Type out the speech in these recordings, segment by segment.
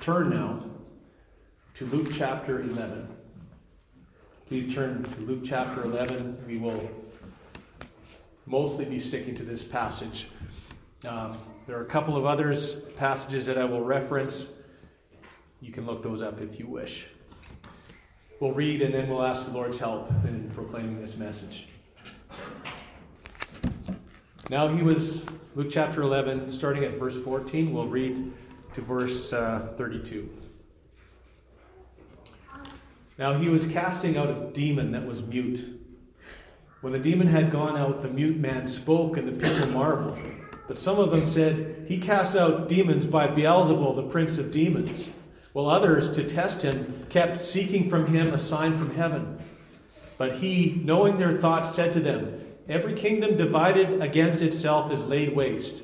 turn now to Luke chapter 11. Please turn to Luke chapter 11. We will mostly be sticking to this passage. Um, there are a couple of others passages that I will reference. You can look those up if you wish. We'll read and then we'll ask the Lord's help in proclaiming this message. Now he was, Luke chapter 11, starting at verse 14, we'll read to verse uh, 32. Now he was casting out a demon that was mute. When the demon had gone out, the mute man spoke, and the people marveled. But some of them said, He casts out demons by Beelzebul, the prince of demons. While others, to test him, kept seeking from him a sign from heaven. But he, knowing their thoughts, said to them, Every kingdom divided against itself is laid waste,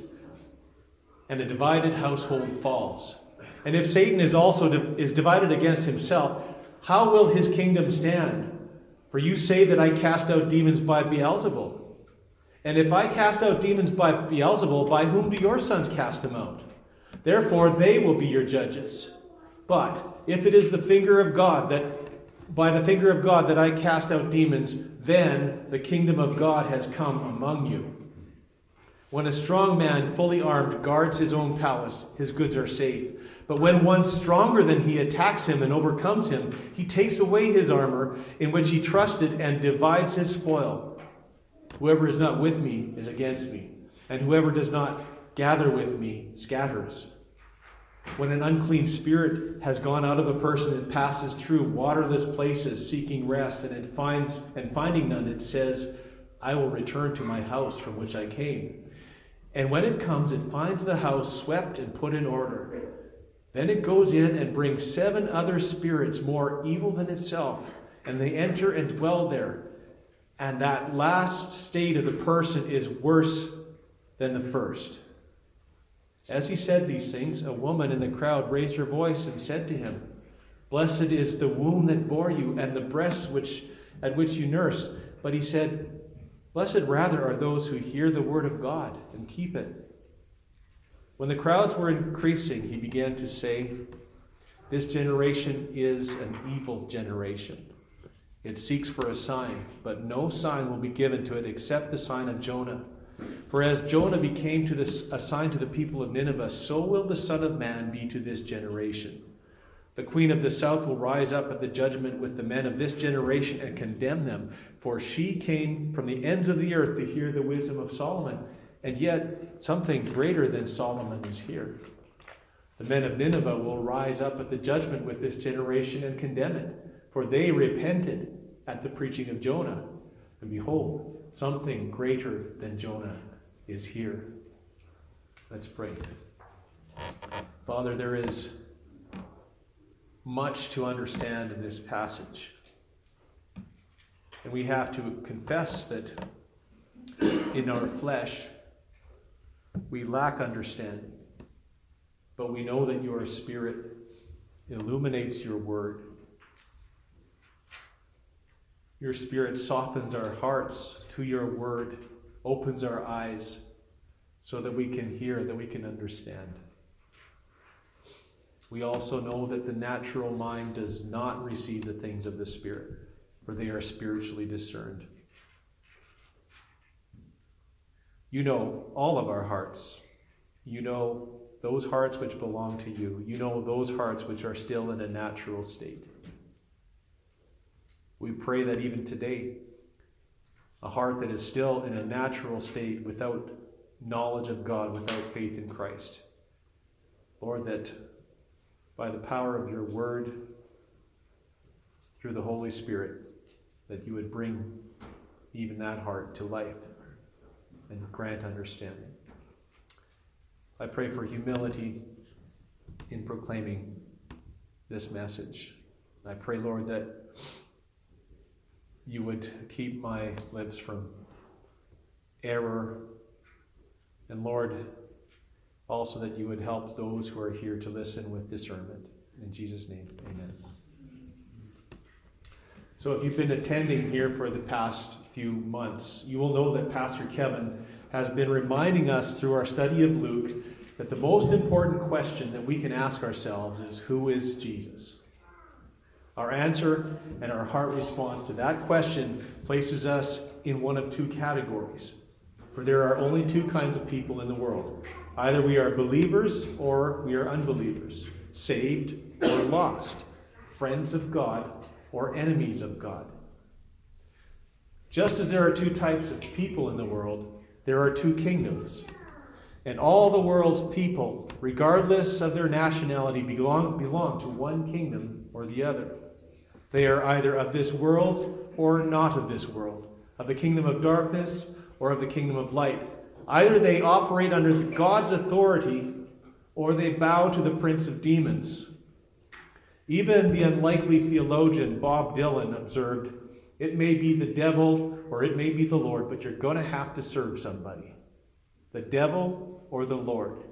and a divided household falls. And if Satan is also di- is divided against himself, how will his kingdom stand? For you say that I cast out demons by Beelzebul. And if I cast out demons by Beelzebul, by whom do your sons cast them out? Therefore they will be your judges. But if it is the finger of God that by the finger of God that I cast out demons, then the kingdom of God has come among you. When a strong man, fully armed, guards his own palace, his goods are safe. But when one stronger than he attacks him and overcomes him, he takes away his armor in which he trusted and divides his spoil. Whoever is not with me is against me, and whoever does not gather with me scatters. When an unclean spirit has gone out of a person and passes through waterless places seeking rest, and it finds and finding none, it says, I will return to my house from which I came. And when it comes, it finds the house swept and put in order. Then it goes in and brings seven other spirits more evil than itself, and they enter and dwell there. And that last state of the person is worse than the first. As he said these things, a woman in the crowd raised her voice and said to him, Blessed is the womb that bore you and the breasts which, at which you nurse. But he said, Blessed rather are those who hear the word of God and keep it. When the crowds were increasing, he began to say, This generation is an evil generation. It seeks for a sign, but no sign will be given to it except the sign of Jonah. For as Jonah became to this, a sign to the people of Nineveh, so will the Son of Man be to this generation. The queen of the south will rise up at the judgment with the men of this generation and condemn them, for she came from the ends of the earth to hear the wisdom of Solomon, and yet something greater than Solomon is here. The men of Nineveh will rise up at the judgment with this generation and condemn it, for they repented at the preaching of Jonah. And behold, Something greater than Jonah is here. Let's pray. Father, there is much to understand in this passage. And we have to confess that in our flesh we lack understanding. But we know that your Spirit illuminates your word your Spirit softens our hearts to your word, opens our eyes so that we can hear, that we can understand. We also know that the natural mind does not receive the things of the Spirit, for they are spiritually discerned. You know all of our hearts. You know those hearts which belong to you. You know those hearts which are still in a natural state. We pray that even today, a heart that is still in a natural state without knowledge of God, without faith in Christ. Lord, that by the power of your word, through the Holy Spirit, that you would bring even that heart to life and grant understanding. I pray for humility in proclaiming this message. I pray, Lord, that you would keep my lips from error. And Lord, also that you would help those who are here to listen with discernment. In Jesus' name, amen. So, if you've been attending here for the past few months, you will know that Pastor Kevin has been reminding us through our study of Luke that the most important question that we can ask ourselves is who is Jesus? Our answer and our heart response to that question places us in one of two categories. For there are only two kinds of people in the world either we are believers or we are unbelievers, saved or lost, friends of God or enemies of God. Just as there are two types of people in the world, there are two kingdoms. And all the world's people, regardless of their nationality, belong, belong to one kingdom or the other. They are either of this world or not of this world, of the kingdom of darkness or of the kingdom of light. Either they operate under God's authority or they bow to the prince of demons. Even the unlikely theologian Bob Dylan observed it may be the devil or it may be the Lord, but you're going to have to serve somebody. The devil or the Lord.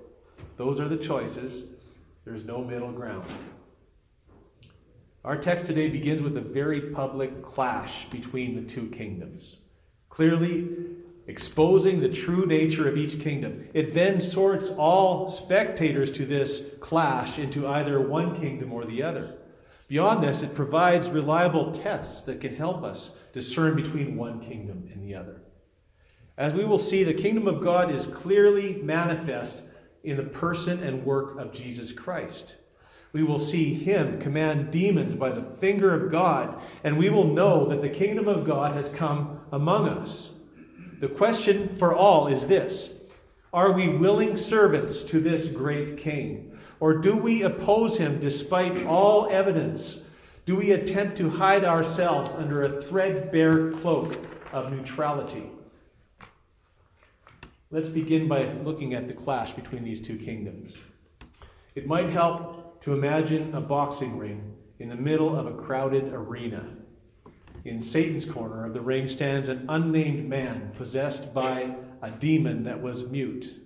Those are the choices. There's no middle ground. Our text today begins with a very public clash between the two kingdoms, clearly exposing the true nature of each kingdom. It then sorts all spectators to this clash into either one kingdom or the other. Beyond this, it provides reliable tests that can help us discern between one kingdom and the other. As we will see, the kingdom of God is clearly manifest in the person and work of Jesus Christ we will see him command demons by the finger of God, and we will know that the kingdom of God has come among us. The question for all is this Are we willing servants to this great king? Or do we oppose him despite all evidence? Do we attempt to hide ourselves under a threadbare cloak of neutrality? Let's begin by looking at the clash between these two kingdoms. It might help to imagine a boxing ring in the middle of a crowded arena. In Satan's corner of the ring stands an unnamed man possessed by a demon that was mute,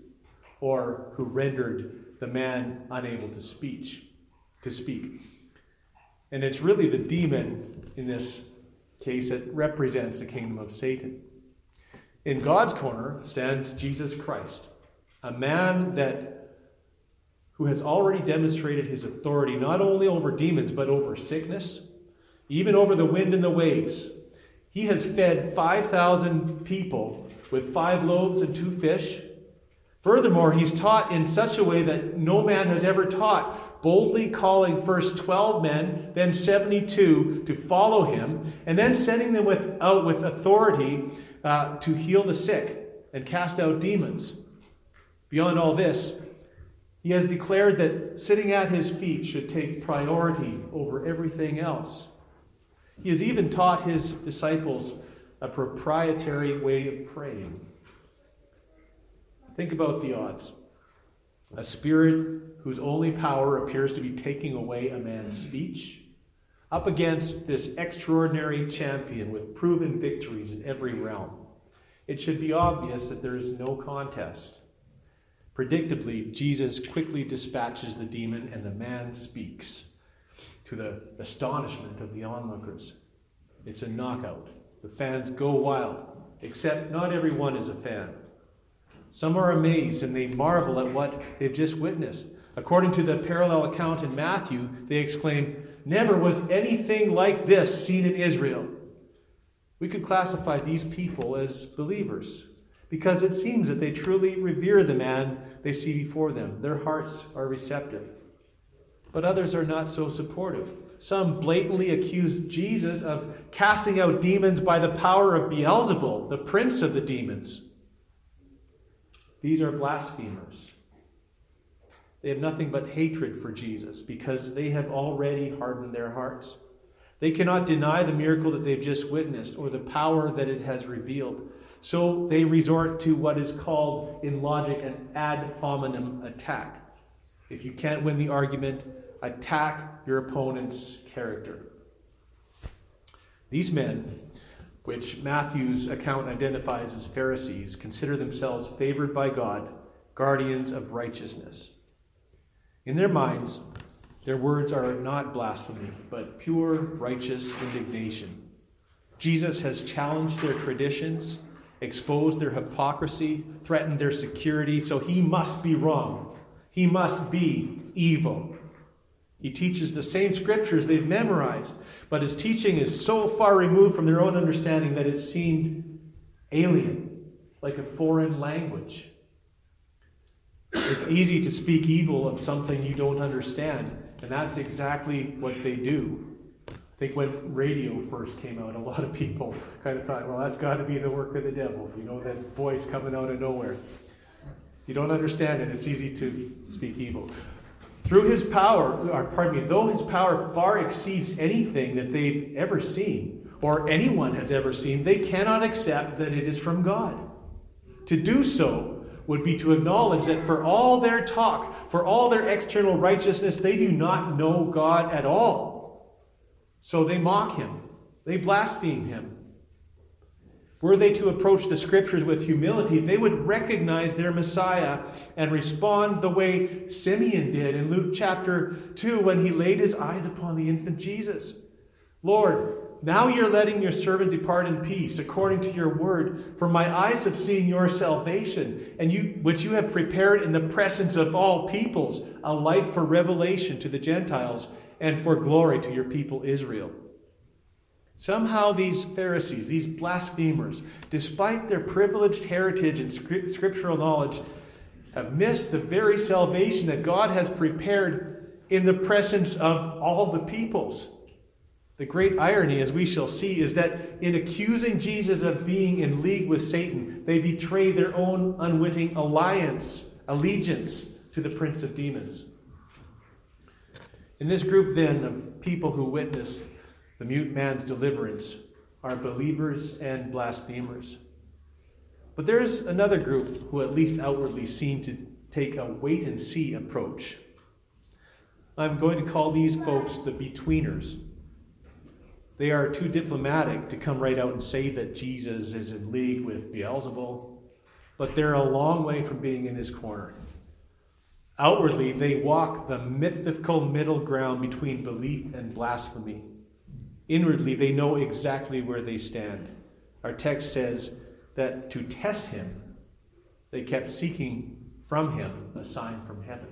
or who rendered the man unable to speech, to speak. And it's really the demon in this case that represents the kingdom of Satan. In God's corner stands Jesus Christ, a man that who has already demonstrated his authority not only over demons, but over sickness, even over the wind and the waves. He has fed 5,000 people with five loaves and two fish. Furthermore, he's taught in such a way that no man has ever taught, boldly calling first 12 men, then 72 to follow him, and then sending them with, out with authority uh, to heal the sick and cast out demons. Beyond all this, he has declared that sitting at his feet should take priority over everything else. He has even taught his disciples a proprietary way of praying. Think about the odds. A spirit whose only power appears to be taking away a man's speech, up against this extraordinary champion with proven victories in every realm. It should be obvious that there is no contest. Predictably, Jesus quickly dispatches the demon, and the man speaks to the astonishment of the onlookers. It's a knockout. The fans go wild, except not everyone is a fan. Some are amazed and they marvel at what they've just witnessed. According to the parallel account in Matthew, they exclaim, Never was anything like this seen in Israel. We could classify these people as believers because it seems that they truly revere the man they see before them. Their hearts are receptive. But others are not so supportive. Some blatantly accuse Jesus of casting out demons by the power of Beelzebul, the prince of the demons. These are blasphemers. They have nothing but hatred for Jesus because they have already hardened their hearts. They cannot deny the miracle that they've just witnessed or the power that it has revealed. So they resort to what is called in logic an ad hominem attack. If you can't win the argument, attack your opponent's character. These men, which Matthew's account identifies as Pharisees, consider themselves favored by God, guardians of righteousness. In their minds, their words are not blasphemy, but pure righteous indignation. Jesus has challenged their traditions exposed their hypocrisy, threatened their security, so he must be wrong. He must be evil. He teaches the same scriptures they've memorized, but his teaching is so far removed from their own understanding that it seemed alien, like a foreign language. It's easy to speak evil of something you don't understand, and that's exactly what they do. I think when radio first came out, a lot of people kind of thought, well, that's got to be the work of the devil. You know, that voice coming out of nowhere. You don't understand it, it's easy to speak evil. Through his power, or pardon me, though his power far exceeds anything that they've ever seen or anyone has ever seen, they cannot accept that it is from God. To do so would be to acknowledge that for all their talk, for all their external righteousness, they do not know God at all. So they mock him, they blaspheme him. Were they to approach the scriptures with humility, they would recognize their Messiah and respond the way Simeon did in Luke chapter 2 when he laid his eyes upon the infant Jesus. Lord, now you're letting your servant depart in peace according to your word, for my eyes have seen your salvation, and you which you have prepared in the presence of all peoples, a light for revelation to the Gentiles and for glory to your people Israel. Somehow, these Pharisees, these blasphemers, despite their privileged heritage and scriptural knowledge, have missed the very salvation that God has prepared in the presence of all the peoples. The great irony, as we shall see, is that in accusing Jesus of being in league with Satan, they betray their own unwitting alliance, allegiance to the prince of demons. In this group, then, of people who witness the mute man's deliverance are believers and blasphemers. But there's another group who at least outwardly seem to take a wait and see approach. I'm going to call these folks the betweeners. They are too diplomatic to come right out and say that Jesus is in league with Beelzebul, but they're a long way from being in his corner. Outwardly, they walk the mythical middle ground between belief and blasphemy. Inwardly, they know exactly where they stand. Our text says that to test him, they kept seeking from him a sign from heaven.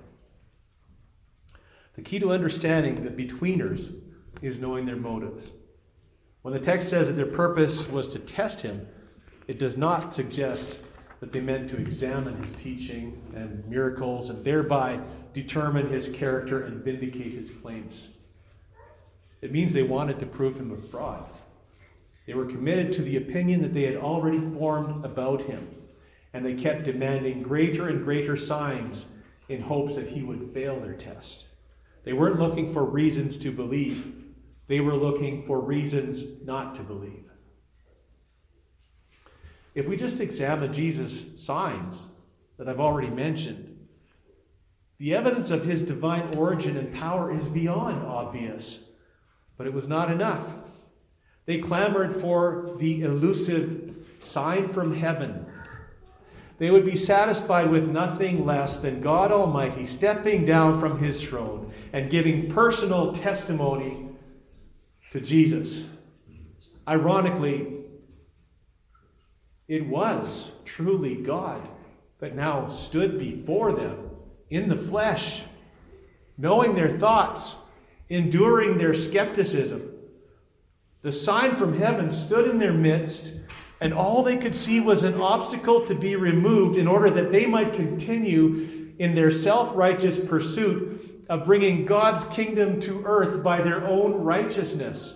The key to understanding the betweeners is knowing their motives. When the text says that their purpose was to test him, it does not suggest that they meant to examine his teaching and miracles and thereby determine his character and vindicate his claims. It means they wanted to prove him a fraud. They were committed to the opinion that they had already formed about him, and they kept demanding greater and greater signs in hopes that he would fail their test. They weren't looking for reasons to believe, they were looking for reasons not to believe. If we just examine Jesus' signs that I've already mentioned, the evidence of his divine origin and power is beyond obvious. But it was not enough. They clamored for the elusive sign from heaven. They would be satisfied with nothing less than God Almighty stepping down from his throne and giving personal testimony to Jesus. Ironically, it was truly God that now stood before them in the flesh, knowing their thoughts enduring their skepticism. The sign from heaven stood in their midst, and all they could see was an obstacle to be removed in order that they might continue in their self righteous pursuit of bringing God's kingdom to earth by their own righteousness.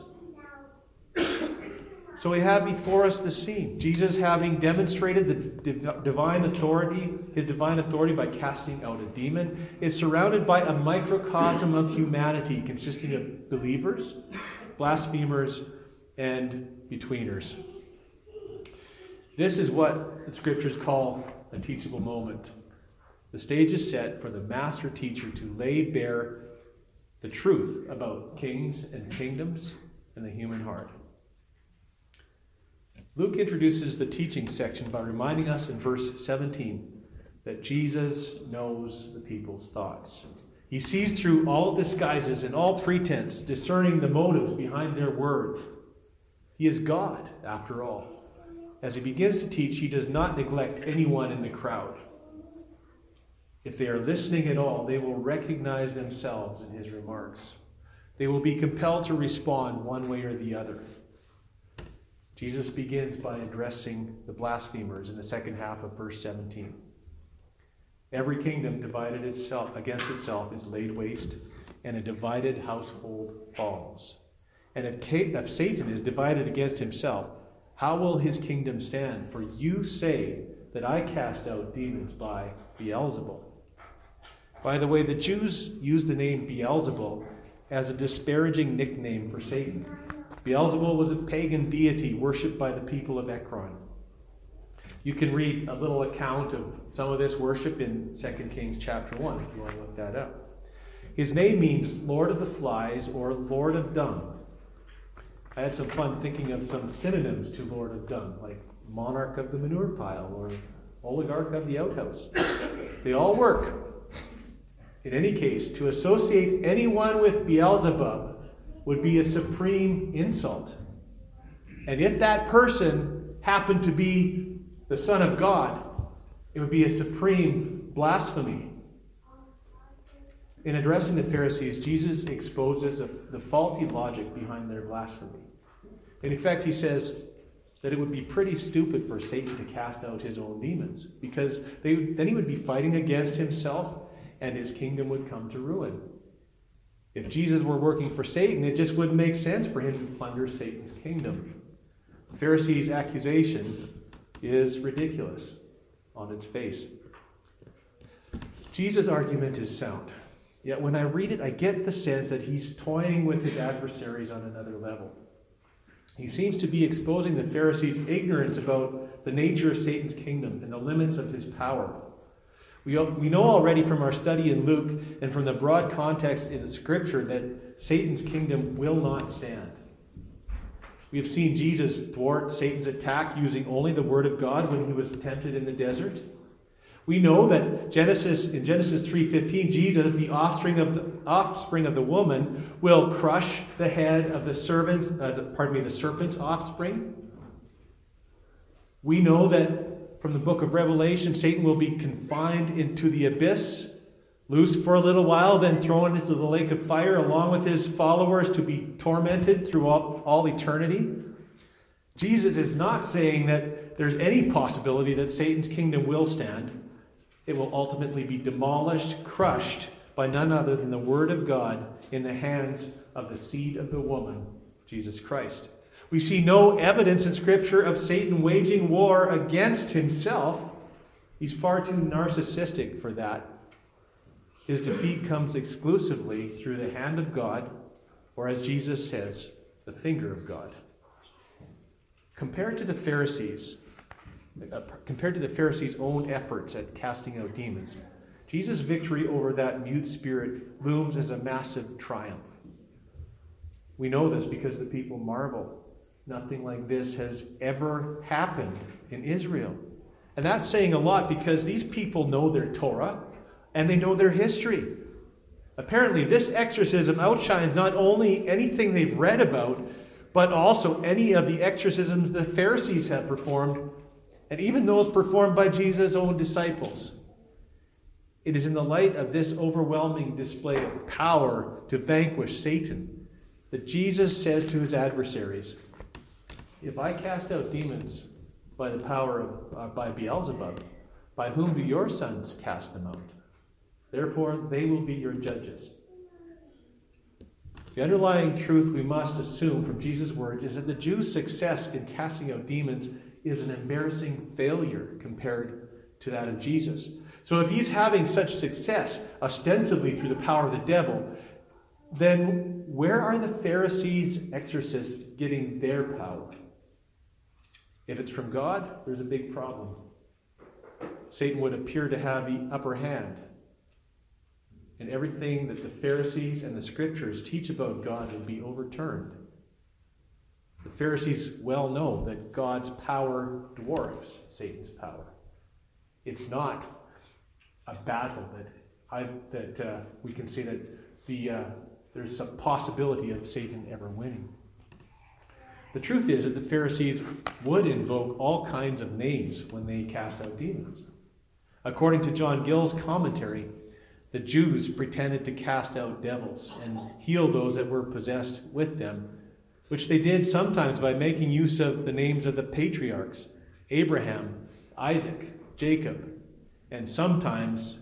So we have before us the scene. Jesus, having demonstrated the divine authority, his divine authority by casting out a demon, is surrounded by a microcosm of humanity consisting of believers, blasphemers, and betweeners. This is what the scriptures call a teachable moment. The stage is set for the master teacher to lay bare the truth about kings and kingdoms and the human heart. Luke introduces the teaching section by reminding us in verse 17 that Jesus knows the people's thoughts. He sees through all disguises and all pretense, discerning the motives behind their words. He is God, after all. As he begins to teach, he does not neglect anyone in the crowd. if they are listening at all, they will recognize themselves in his remarks. They will be compelled to respond one way or the other. Jesus begins by addressing the blasphemers in the second half of verse 17. Every kingdom divided itself against itself is laid waste, and a divided household falls. And if, if Satan is divided against himself, how will his kingdom stand? For you say that I cast out demons by Beelzebul. By the way, the Jews used the name Beelzebul as a disparaging nickname for Satan. Beelzebul was a pagan deity worshipped by the people of Ekron. You can read a little account of some of this worship in 2 Kings chapter 1 if you want to look that up. His name means Lord of the Flies or Lord of Dung. I had some fun thinking of some synonyms to Lord of Dung, like monarch of the manure pile or oligarch of the outhouse. They all work. In any case, to associate anyone with Beelzebub would be a supreme insult. And if that person happened to be the Son of God, it would be a supreme blasphemy. In addressing the Pharisees, Jesus exposes the faulty logic behind their blasphemy. In effect, he says that it would be pretty stupid for Satan to cast out his own demons, because they, then he would be fighting against himself and his kingdom would come to ruin. If Jesus were working for Satan, it just wouldn't make sense for him to plunder Satan's kingdom. The Pharisees' accusation is ridiculous on its face. Jesus' argument is sound. Yet when I read it, I get the sense that he's toying with his adversaries on another level. He seems to be exposing the Pharisees' ignorance about the nature of Satan's kingdom and the limits of his power. We, we know already from our study in Luke and from the broad context in scripture that Satan's kingdom will not stand. We have seen Jesus thwart Satan's attack using only the word of God when he was tempted in the desert. We know that Genesis in Genesis 3:15 Jesus the offspring of the offspring of the woman will crush the head of the servant uh, the, pardon me the serpent's offspring. We know that from the book of Revelation, Satan will be confined into the abyss, loose for a little while, then thrown into the lake of fire along with his followers to be tormented through all, all eternity. Jesus is not saying that there's any possibility that Satan's kingdom will stand. It will ultimately be demolished, crushed by none other than the Word of God in the hands of the seed of the woman, Jesus Christ. We see no evidence in Scripture of Satan waging war against himself. He's far too narcissistic for that. His defeat comes exclusively through the hand of God, or as Jesus says, the finger of God. Compared to the Pharisees, uh, compared to the Pharisees' own efforts at casting out demons, Jesus' victory over that mute spirit looms as a massive triumph. We know this because the people marvel Nothing like this has ever happened in Israel. And that's saying a lot because these people know their Torah and they know their history. Apparently, this exorcism outshines not only anything they've read about, but also any of the exorcisms the Pharisees have performed, and even those performed by Jesus' own disciples. It is in the light of this overwhelming display of power to vanquish Satan that Jesus says to his adversaries, if I cast out demons by the power of uh, by Beelzebub, by whom do your sons cast them out? Therefore, they will be your judges. The underlying truth we must assume from Jesus' words is that the Jews' success in casting out demons is an embarrassing failure compared to that of Jesus. So, if he's having such success, ostensibly through the power of the devil, then where are the Pharisees' exorcists getting their power? If it's from God, there's a big problem. Satan would appear to have the upper hand. And everything that the Pharisees and the scriptures teach about God would be overturned. The Pharisees well know that God's power dwarfs Satan's power. It's not a battle that, I, that uh, we can say that the, uh, there's some possibility of Satan ever winning. The truth is that the Pharisees would invoke all kinds of names when they cast out demons. According to John Gill's commentary, the Jews pretended to cast out devils and heal those that were possessed with them, which they did sometimes by making use of the names of the patriarchs Abraham, Isaac, Jacob, and sometimes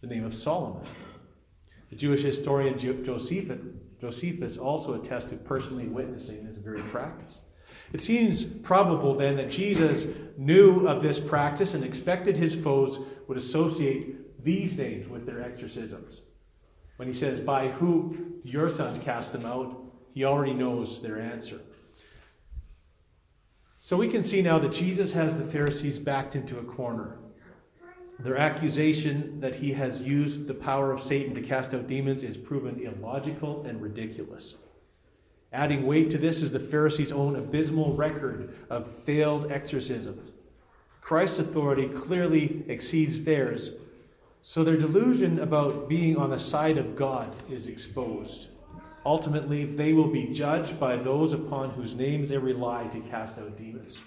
the name of Solomon. The Jewish historian Josephus, Josephus also attested personally witnessing this very practice. It seems probable then that Jesus knew of this practice and expected his foes would associate these names with their exorcisms. When he says, By who your sons cast them out, he already knows their answer. So we can see now that Jesus has the Pharisees backed into a corner. Their accusation that he has used the power of Satan to cast out demons is proven illogical and ridiculous. Adding weight to this is the Pharisees' own abysmal record of failed exorcisms. Christ's authority clearly exceeds theirs, so their delusion about being on the side of God is exposed. Ultimately, they will be judged by those upon whose names they rely to cast out demons.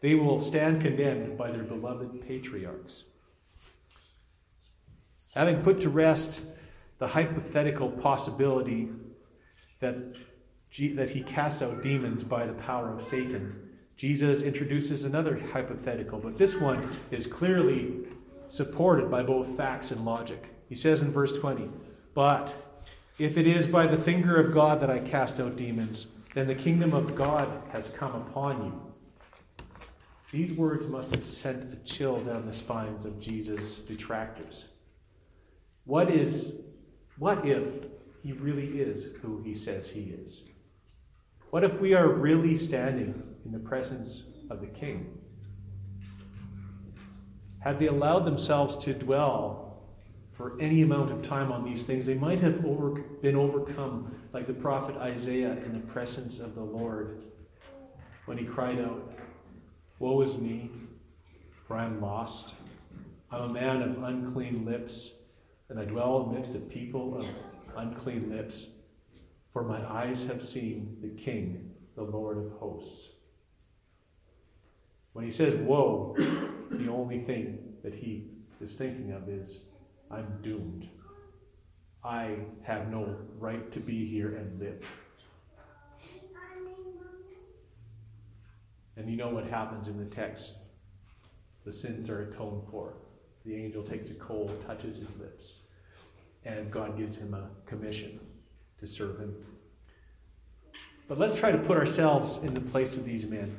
They will stand condemned by their beloved patriarchs. Having put to rest the hypothetical possibility that, that he casts out demons by the power of Satan, Jesus introduces another hypothetical, but this one is clearly supported by both facts and logic. He says in verse 20, But if it is by the finger of God that I cast out demons, then the kingdom of God has come upon you. These words must have sent a chill down the spines of Jesus' detractors. What is what if he really is who he says he is? What if we are really standing in the presence of the king? Had they allowed themselves to dwell for any amount of time on these things, they might have over, been overcome like the prophet Isaiah in the presence of the Lord when he cried out, Woe is me, for I am lost. I'm a man of unclean lips and I dwell amidst a people of unclean lips, for my eyes have seen the King, the Lord of hosts. When he says, Woe, the only thing that he is thinking of is, I'm doomed. I have no right to be here and live. And you know what happens in the text. The sins are atoned for. The angel takes a coal, touches his lips, and God gives him a commission to serve him. But let's try to put ourselves in the place of these men.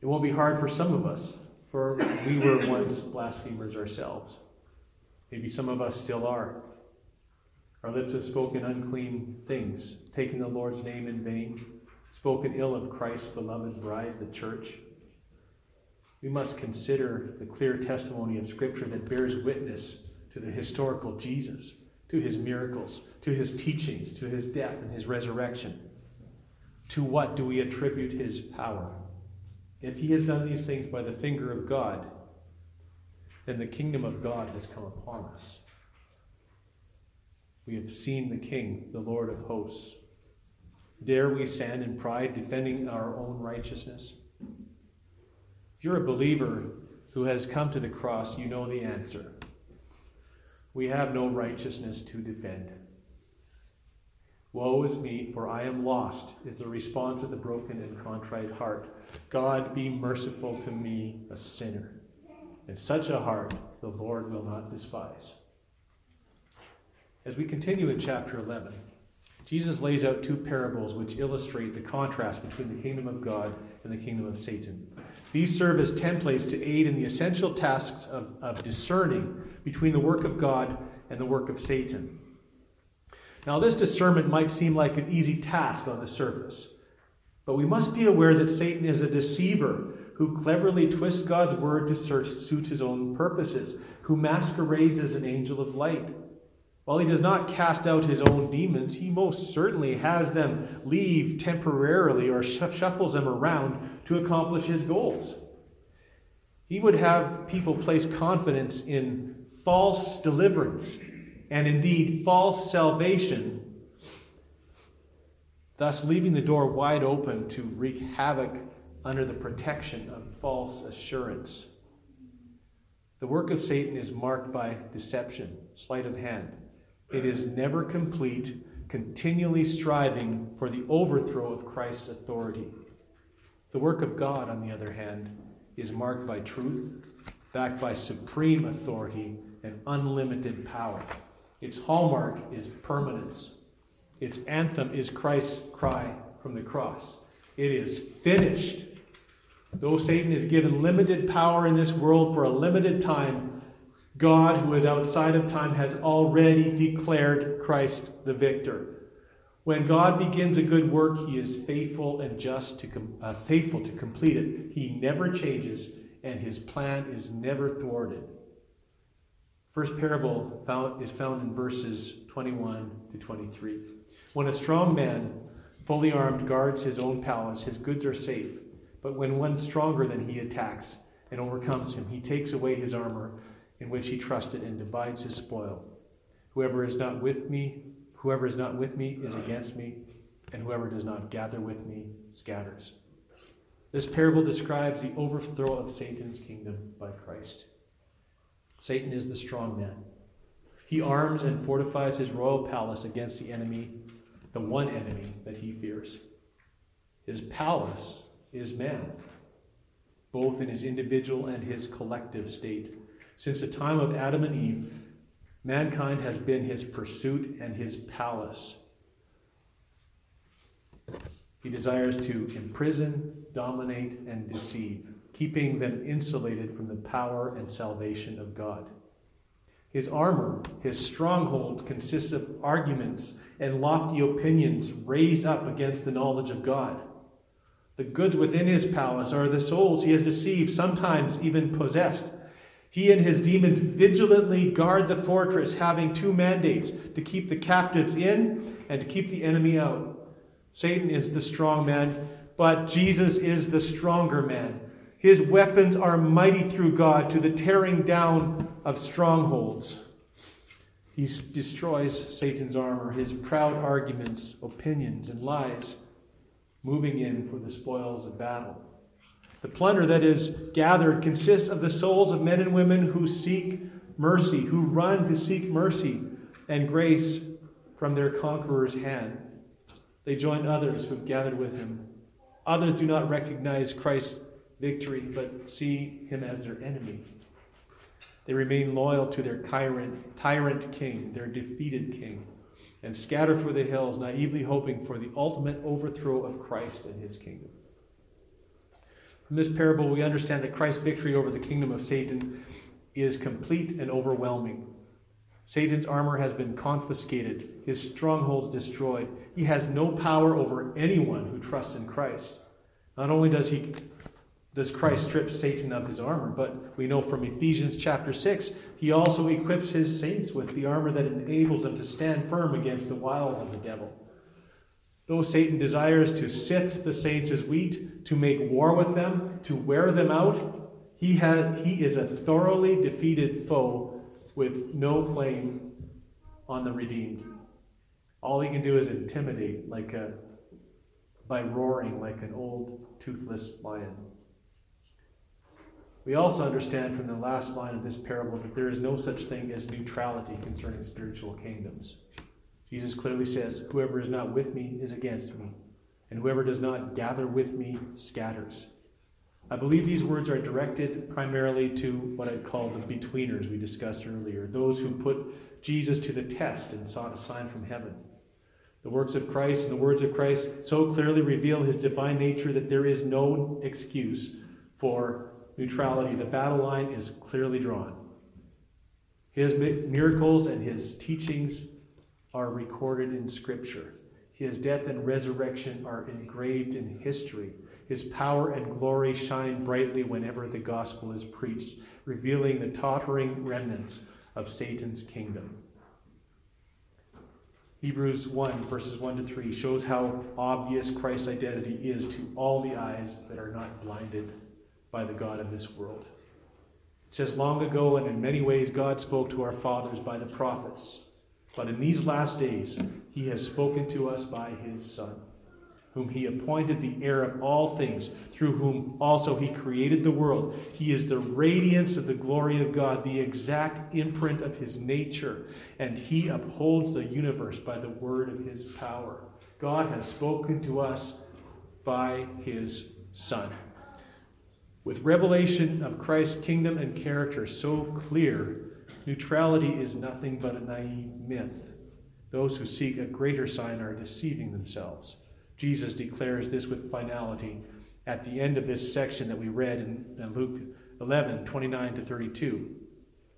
It won't be hard for some of us, for we were once blasphemers ourselves. Maybe some of us still are. Our lips have spoken unclean things, taken the Lord's name in vain, spoken ill of Christ's beloved bride, the church we must consider the clear testimony of Scripture that bears witness to the historical Jesus, to his miracles, to his teachings, to his death and his resurrection. To what do we attribute his power? If he has done these things by the finger of God, then the kingdom of God has come upon us. We have seen the King, the Lord of hosts. Dare we stand in pride, defending our own righteousness? If you're a believer who has come to the cross, you know the answer. We have no righteousness to defend. Woe is me, for I am lost, is the response of the broken and contrite heart. God, be merciful to me, a sinner. And such a heart the Lord will not despise. As we continue in chapter 11, Jesus lays out two parables which illustrate the contrast between the kingdom of God and the kingdom of Satan. These serve as templates to aid in the essential tasks of, of discerning between the work of God and the work of Satan. Now, this discernment might seem like an easy task on the surface, but we must be aware that Satan is a deceiver who cleverly twists God's word to suit his own purposes, who masquerades as an angel of light. While he does not cast out his own demons, he most certainly has them leave temporarily or shuffles them around to accomplish his goals. He would have people place confidence in false deliverance and indeed false salvation, thus leaving the door wide open to wreak havoc under the protection of false assurance. The work of Satan is marked by deception, sleight of hand. It is never complete, continually striving for the overthrow of Christ's authority. The work of God, on the other hand, is marked by truth, backed by supreme authority and unlimited power. Its hallmark is permanence. Its anthem is Christ's cry from the cross It is finished. Though Satan is given limited power in this world for a limited time, God, who is outside of time, has already declared Christ the victor. When God begins a good work, He is faithful and just to com- uh, faithful to complete it. He never changes, and His plan is never thwarted. First parable found, is found in verses 21 to 23. When a strong man, fully armed, guards his own palace, his goods are safe. But when one stronger than he attacks and overcomes him, he takes away his armor in which he trusted and divides his spoil. Whoever is not with me, whoever is not with me is against me, and whoever does not gather with me scatters. This parable describes the overthrow of Satan's kingdom by Christ. Satan is the strong man. He arms and fortifies his royal palace against the enemy, the one enemy that he fears. His palace is man, both in his individual and his collective state. Since the time of Adam and Eve, mankind has been his pursuit and his palace. He desires to imprison, dominate, and deceive, keeping them insulated from the power and salvation of God. His armor, his stronghold, consists of arguments and lofty opinions raised up against the knowledge of God. The goods within his palace are the souls he has deceived, sometimes even possessed. He and his demons vigilantly guard the fortress, having two mandates to keep the captives in and to keep the enemy out. Satan is the strong man, but Jesus is the stronger man. His weapons are mighty through God to the tearing down of strongholds. He destroys Satan's armor, his proud arguments, opinions, and lies moving in for the spoils of battle. The plunder that is gathered consists of the souls of men and women who seek mercy, who run to seek mercy and grace from their conqueror's hand. They join others who have gathered with him. Others do not recognize Christ's victory, but see him as their enemy. They remain loyal to their tyrant, tyrant king, their defeated king and scatter for the hills, naively hoping for the ultimate overthrow of Christ and his kingdom. From this parable, we understand that Christ's victory over the kingdom of Satan is complete and overwhelming. Satan's armor has been confiscated, his strongholds destroyed. He has no power over anyone who trusts in Christ. Not only does he does Christ strip Satan of his armor, but we know from Ephesians chapter 6 he also equips his saints with the armor that enables them to stand firm against the wiles of the devil. Though Satan desires to sift the saints as wheat, to make war with them, to wear them out, he, has, he is a thoroughly defeated foe with no claim on the redeemed. All he can do is intimidate like a, by roaring like an old toothless lion. We also understand from the last line of this parable that there is no such thing as neutrality concerning spiritual kingdoms. Jesus clearly says, Whoever is not with me is against me, and whoever does not gather with me scatters. I believe these words are directed primarily to what I'd call the betweeners we discussed earlier, those who put Jesus to the test and sought a sign from heaven. The works of Christ and the words of Christ so clearly reveal his divine nature that there is no excuse for neutrality, the battle line is clearly drawn. His miracles and his teachings are recorded in Scripture. His death and resurrection are engraved in history. His power and glory shine brightly whenever the gospel is preached, revealing the tottering remnants of Satan's kingdom. Hebrews 1, verses 1 to 3, shows how obvious Christ's identity is to all the eyes that are not blinded by the God of this world. It says, Long ago and in many ways, God spoke to our fathers by the prophets. But in these last days, he has spoken to us by his Son whom he appointed the heir of all things, through whom also he created the world. He is the radiance of the glory of God, the exact imprint of his nature, and he upholds the universe by the word of his power. God has spoken to us by his Son. With revelation of Christ's kingdom and character so clear, neutrality is nothing but a naive myth. Those who seek a greater sign are deceiving themselves. Jesus declares this with finality at the end of this section that we read in Luke 11 29 to 32.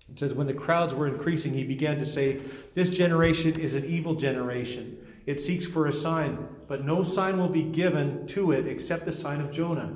It says, When the crowds were increasing, he began to say, This generation is an evil generation. It seeks for a sign, but no sign will be given to it except the sign of Jonah.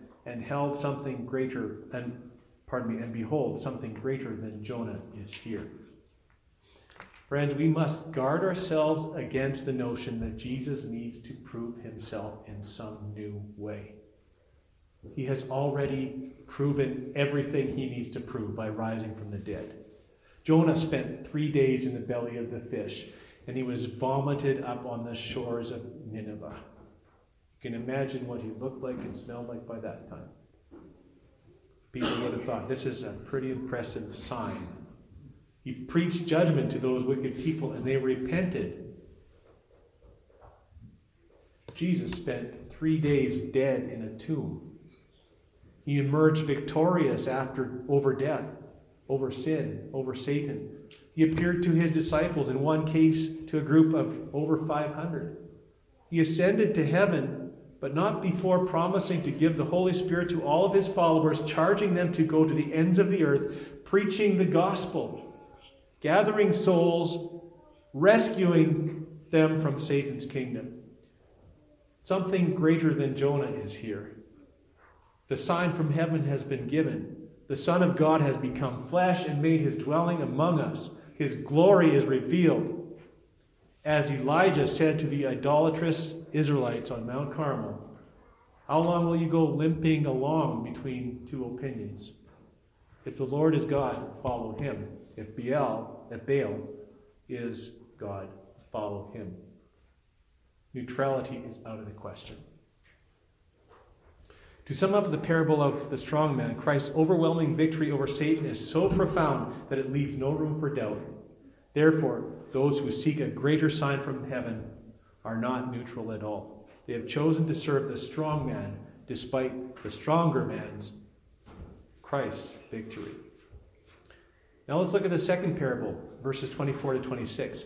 and held something greater, and pardon me, and behold, something greater than Jonah is here. Friends, we must guard ourselves against the notion that Jesus needs to prove himself in some new way. He has already proven everything he needs to prove by rising from the dead. Jonah spent three days in the belly of the fish, and he was vomited up on the shores of Nineveh. Can imagine what he looked like and smelled like by that time. People would have thought this is a pretty impressive sign he preached judgment to those wicked people, and they repented. Jesus spent three days dead in a tomb. He emerged victorious after over death, over sin, over Satan. He appeared to his disciples, in one case to a group of over 500. He ascended to heaven, but not before promising to give the Holy Spirit to all of his followers, charging them to go to the ends of the earth, preaching the gospel gathering souls, rescuing them from Satan's kingdom. Something greater than Jonah is here. The sign from heaven has been given. The Son of God has become flesh and made his dwelling among us. His glory is revealed. As Elijah said to the idolatrous Israelites on Mount Carmel, How long will you go limping along between two opinions? If the Lord is God, follow him. If Baal, if Baal is God, follow him. Neutrality is out of the question. To sum up the parable of the strong man, Christ's overwhelming victory over Satan is so profound that it leaves no room for doubt. Therefore, those who seek a greater sign from heaven are not neutral at all. They have chosen to serve the strong man despite the stronger man's Christ's victory. Now let's look at the second parable, verses 24 to 26.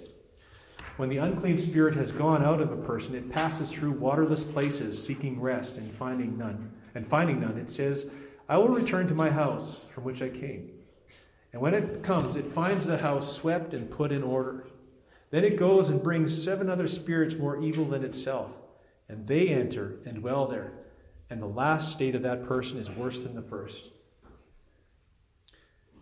When the unclean spirit has gone out of a person, it passes through waterless places, seeking rest and finding none. And finding none, it says, I will return to my house from which I came. And when it comes, it finds the house swept and put in order. Then it goes and brings seven other spirits more evil than itself, and they enter and dwell there. And the last state of that person is worse than the first.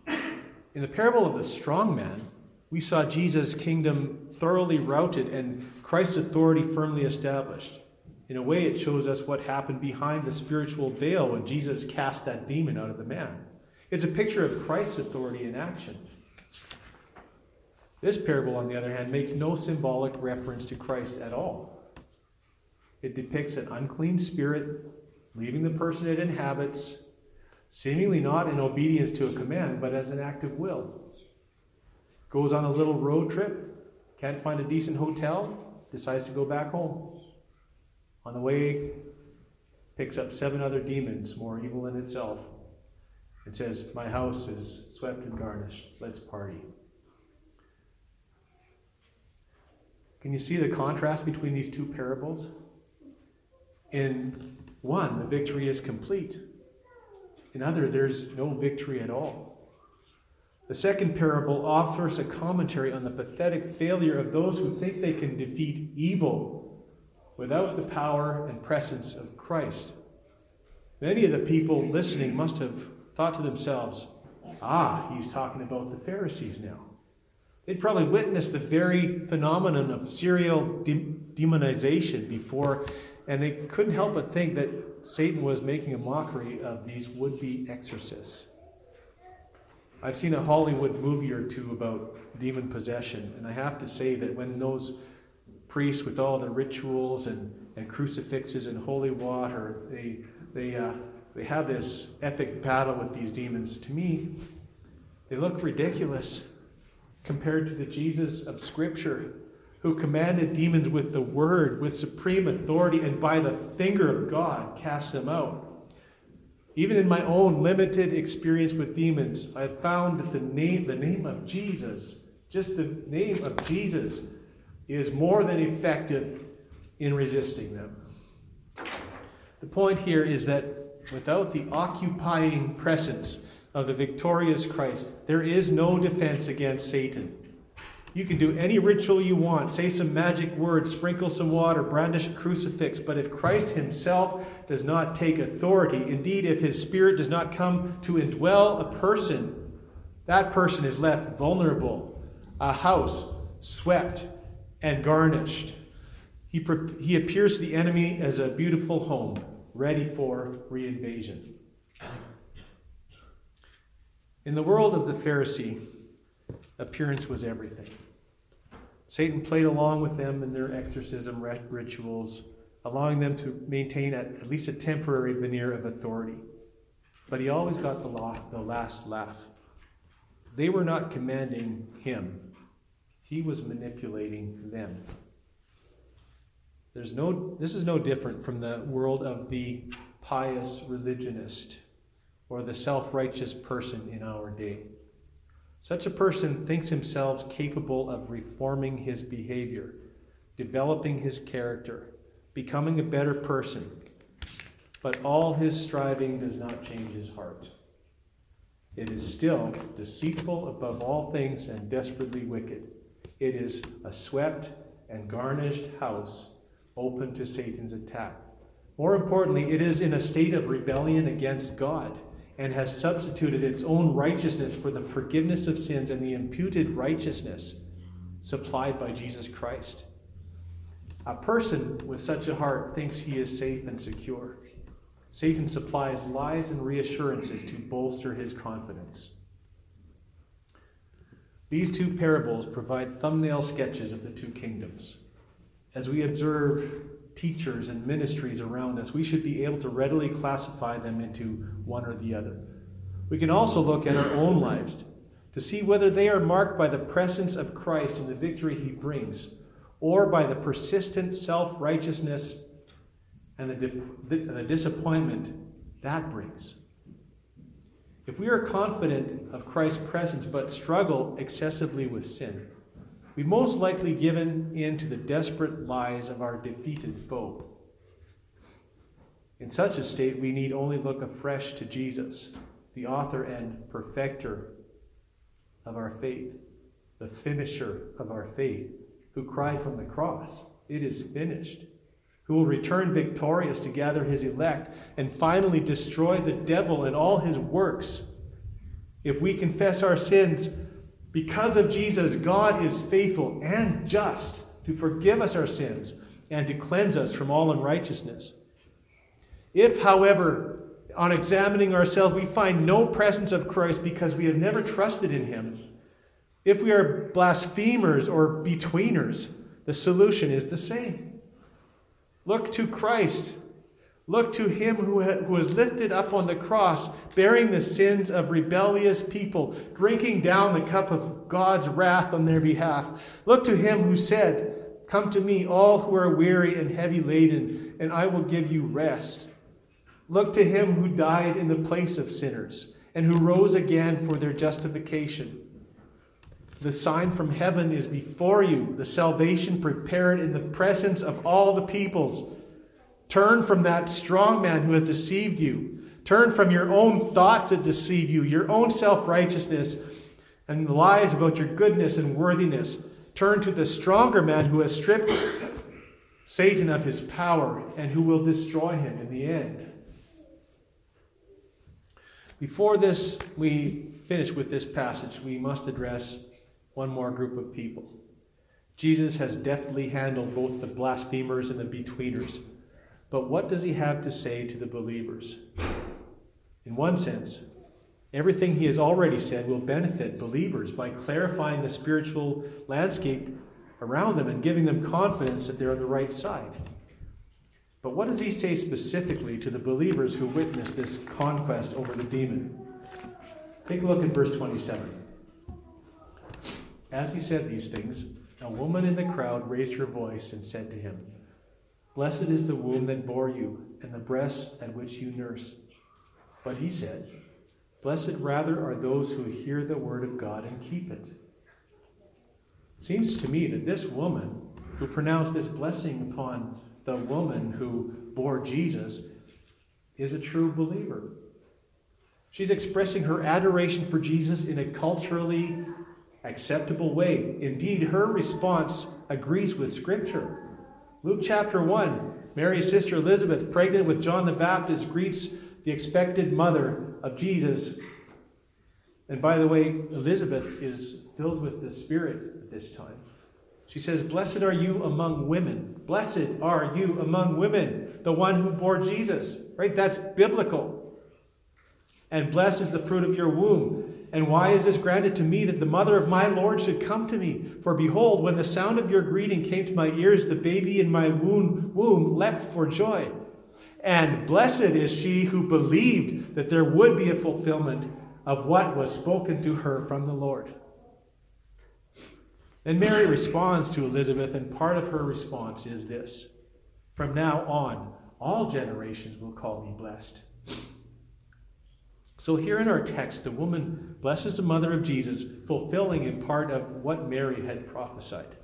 In the parable of the strong man, we saw Jesus' kingdom thoroughly routed and Christ's authority firmly established. In a way, it shows us what happened behind the spiritual veil when Jesus cast that demon out of the man. It's a picture of Christ's authority in action. This parable, on the other hand, makes no symbolic reference to Christ at all. It depicts an unclean spirit leaving the person it inhabits seemingly not in obedience to a command, but as an act of will. Goes on a little road trip, can't find a decent hotel, decides to go back home. On the way, picks up seven other demons more evil than itself and says, My house is swept and garnished. Let's party. Can you see the contrast between these two parables? In one, the victory is complete. In other, there's no victory at all. The second parable offers a commentary on the pathetic failure of those who think they can defeat evil without the power and presence of Christ. Many of the people listening must have thought to themselves, ah, he's talking about the Pharisees now. They'd probably witnessed the very phenomenon of serial de- demonization before, and they couldn't help but think that Satan was making a mockery of these would be exorcists. I've seen a Hollywood movie or two about demon possession, and I have to say that when those priests, with all the rituals and, and crucifixes and holy water, they, they, uh, they have this epic battle with these demons, to me, they look ridiculous compared to the Jesus of Scripture who commanded demons with the word, with supreme authority, and by the finger of God cast them out. Even in my own limited experience with demons, I have found that the name, the name of Jesus, just the name of Jesus, is more than effective in resisting them. The point here is that without the occupying presence of the victorious Christ, there is no defense against Satan. You can do any ritual you want, say some magic words, sprinkle some water, brandish a crucifix, but if Christ himself does not take authority, indeed, if his spirit does not come to indwell a person, that person is left vulnerable, a house swept and garnished. He, pre- he appears to the enemy as a beautiful home, ready for reinvasion. In the world of the Pharisee, appearance was everything. Satan played along with them in their exorcism rituals, allowing them to maintain at least a temporary veneer of authority. But he always got the, law, the last laugh. They were not commanding him, he was manipulating them. There's no, this is no different from the world of the pious religionist or the self righteous person in our day. Such a person thinks himself capable of reforming his behavior, developing his character, becoming a better person. But all his striving does not change his heart. It is still deceitful above all things and desperately wicked. It is a swept and garnished house open to Satan's attack. More importantly, it is in a state of rebellion against God and has substituted its own righteousness for the forgiveness of sins and the imputed righteousness supplied by Jesus Christ. A person with such a heart thinks he is safe and secure. Satan supplies lies and reassurances to bolster his confidence. These two parables provide thumbnail sketches of the two kingdoms. As we observe teachers and ministries around us, we should be able to readily classify them into one or the other. We can also look at our own lives to see whether they are marked by the presence of Christ and the victory he brings, or by the persistent self righteousness and the, di- the disappointment that brings. If we are confident of Christ's presence but struggle excessively with sin, we most likely given in to the desperate lies of our defeated foe. In such a state, we need only look afresh to Jesus, the author and perfecter of our faith, the finisher of our faith, who cried from the cross, It is finished, who will return victorious to gather his elect and finally destroy the devil and all his works. If we confess our sins, because of Jesus, God is faithful and just to forgive us our sins and to cleanse us from all unrighteousness. If, however, on examining ourselves, we find no presence of Christ because we have never trusted in him, if we are blasphemers or betweeners, the solution is the same. Look to Christ Look to him who, was lifted up on the cross, bearing the sins of rebellious people, drinking down the cup of God's wrath on their behalf. Look to him who said, Come to me, all who are weary and heavy laden, and I will give you rest. Look to him who died in the place of sinners and who rose again for their justification. The sign from heaven is before you, the salvation prepared in the presence of all the peoples. Turn from that strong man who has deceived you. Turn from your own thoughts that deceive you, your own self righteousness, and lies about your goodness and worthiness. Turn to the stronger man who has stripped Satan of his power and who will destroy him in the end. Before this, we finish with this passage, we must address one more group of people. Jesus has deftly handled both the blasphemers and the betweeners. But what does he have to say to the believers? In one sense, everything he has already said will benefit believers by clarifying the spiritual landscape around them and giving them confidence that they're on the right side. But what does he say specifically to the believers who witnessed this conquest over the demon? Take a look at verse 27. As he said these things, a woman in the crowd raised her voice and said to him, Blessed is the womb that bore you, and the breast at which you nurse. But he said, Blessed rather are those who hear the word of God and keep it. it. Seems to me that this woman who pronounced this blessing upon the woman who bore Jesus is a true believer. She's expressing her adoration for Jesus in a culturally acceptable way. Indeed, her response agrees with Scripture. Luke chapter 1 Mary's sister Elizabeth, pregnant with John the Baptist, greets the expected mother of Jesus. And by the way, Elizabeth is filled with the Spirit at this time. She says, Blessed are you among women. Blessed are you among women, the one who bore Jesus. Right? That's biblical. And blessed is the fruit of your womb. And why is this granted to me that the mother of my Lord should come to me? For behold, when the sound of your greeting came to my ears, the baby in my womb, womb leapt for joy. And blessed is she who believed that there would be a fulfillment of what was spoken to her from the Lord. And Mary responds to Elizabeth, and part of her response is this From now on, all generations will call me blessed. So, here in our text, the woman blesses the mother of Jesus, fulfilling in part of what Mary had prophesied.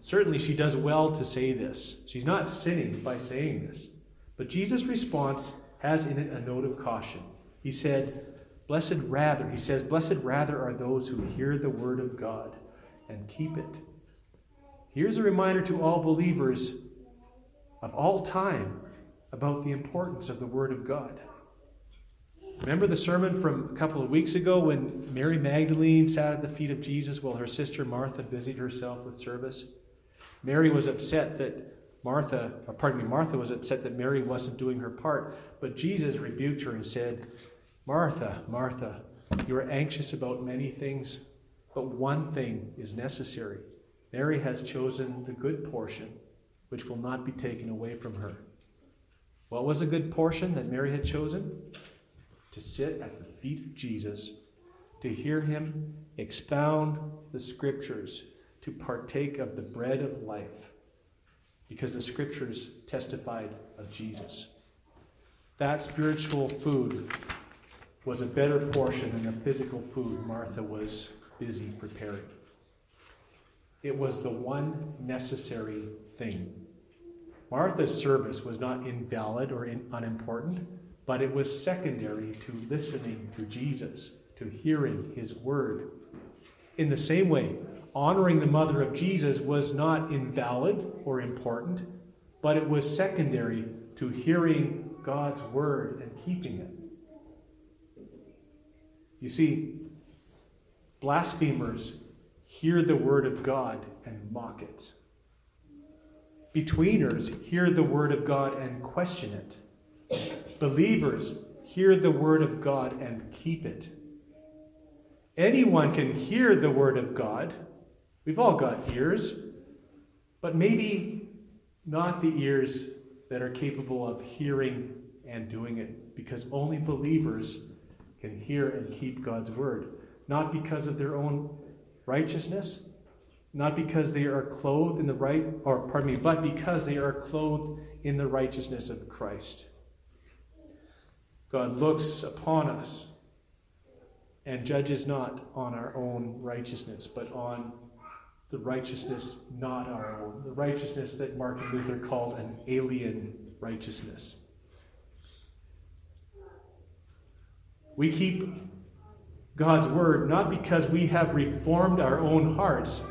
Certainly, she does well to say this. She's not sinning by saying this. But Jesus' response has in it a note of caution. He said, Blessed rather, he says, Blessed rather are those who hear the word of God and keep it. Here's a reminder to all believers of all time about the importance of the Word of God. Remember the sermon from a couple of weeks ago when Mary Magdalene sat at the feet of Jesus while her sister Martha busied herself with service? Mary was upset that Martha, or pardon me, Martha was upset that Mary wasn't doing her part, but Jesus rebuked her and said, Martha, Martha, you are anxious about many things, but one thing is necessary. Mary has chosen the good portion, which will not be taken away from her. What was the good portion that Mary had chosen? To sit at the feet of Jesus, to hear him expound the scriptures, to partake of the bread of life, because the scriptures testified of Jesus. That spiritual food was a better portion than the physical food Martha was busy preparing. It was the one necessary thing. Martha's service was not invalid or in, unimportant, but it was secondary to listening to Jesus, to hearing his word. In the same way, honoring the mother of Jesus was not invalid or important, but it was secondary to hearing God's word and keeping it. You see, Blasphemers hear the word of God and mock it. Betweeners hear the word of God and question it. Believers hear the word of God and keep it. Anyone can hear the word of God. We've all got ears, but maybe not the ears that are capable of hearing and doing it, because only believers can hear and keep God's word not because of their own righteousness, not because they are clothed in the right, or pardon me, but because they are clothed in the righteousness of Christ. God looks upon us and judges not on our own righteousness, but on the righteousness not our own, the righteousness that Martin Luther called an alien righteousness. We keep God's word not because we have reformed our own hearts,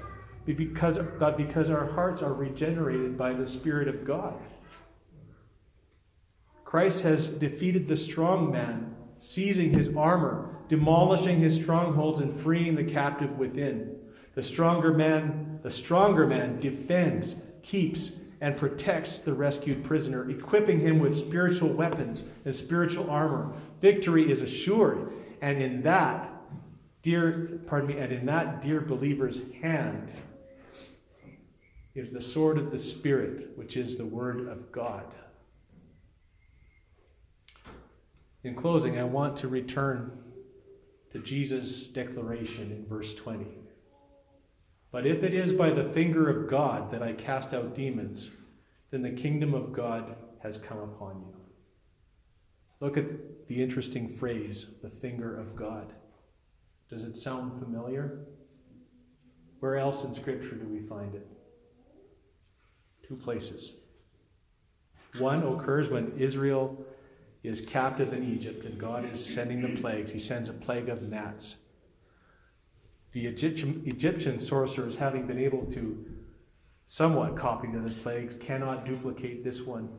because, but because our hearts are regenerated by the Spirit of God. Christ has defeated the strong man, seizing his armor, demolishing his strongholds, and freeing the captive within. The stronger man, the stronger man defends, keeps, and protects the rescued prisoner, equipping him with spiritual weapons and spiritual armor. Victory is assured, and in that, dear, pardon me, and in that dear believer's hand is the sword of the Spirit, which is the Word of God. In closing, I want to return to Jesus' declaration in verse 20. But if it is by the finger of God that I cast out demons, then the kingdom of God has come upon you. Look at the interesting phrase, the finger of God. Does it sound familiar? Where else in Scripture do we find it? Two places. One occurs when Israel is captive in Egypt and God is sending the plagues. He sends a plague of gnats. The Egyptian, sorcerers, having been able to somewhat copy the other plagues, cannot duplicate this one.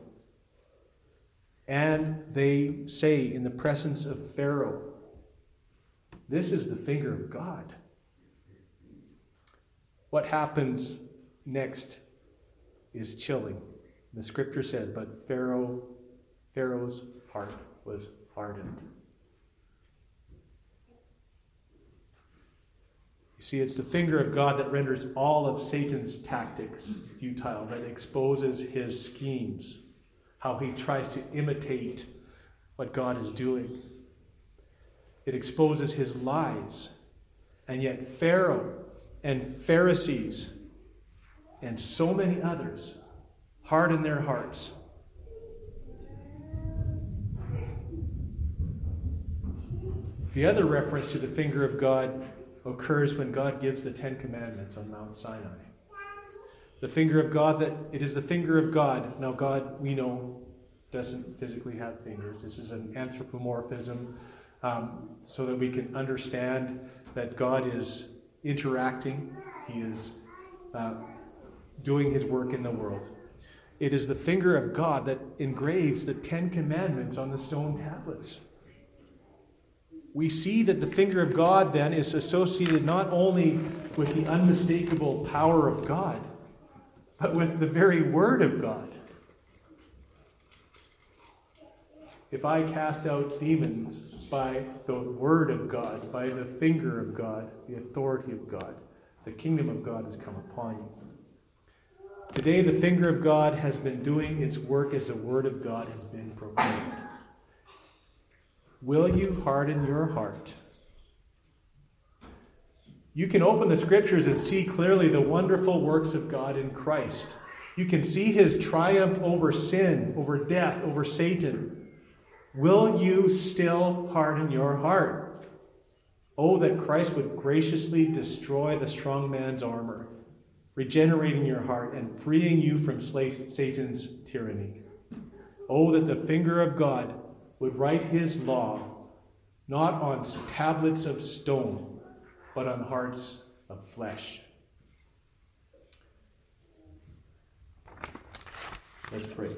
And they say in the presence of Pharaoh, This is the finger of God. What happens next is chilling. The scripture said, But Pharaoh, Pharaoh's heart was hardened. You see, it's the finger of God that renders all of Satan's tactics futile, that exposes his schemes, how he tries to imitate what God is doing. It exposes his lies. And yet, Pharaoh and Pharisees and so many others harden their hearts. The other reference to the finger of God occurs when God gives the Ten Commandments on Mount Sinai. The finger of God, that it is the finger of God. Now, God, we know, doesn't physically have fingers. This is an anthropomorphism um, so that we can understand that God is interacting, He is uh, doing His work in the world. It is the finger of God that engraves the Ten Commandments on the stone tablets we see that the finger of God then is associated not only with the unmistakable power of God, but with the very Word of God. If I cast out demons by the Word of God, by the finger of God, the authority of God, the kingdom of God has come upon you. Today, the finger of God has been doing its work as the Word of God has been proclaimed. Will you harden your heart? You can open the scriptures and see clearly the wonderful works of God in Christ. You can see his triumph over sin, over death, over Satan. Will you still harden your heart? Oh, that Christ would graciously destroy the strong man's armor, regenerating your heart and freeing you from Satan's tyranny. Oh, that the finger of God would write his law not on tablets of stone, but on hearts of flesh. Let's pray.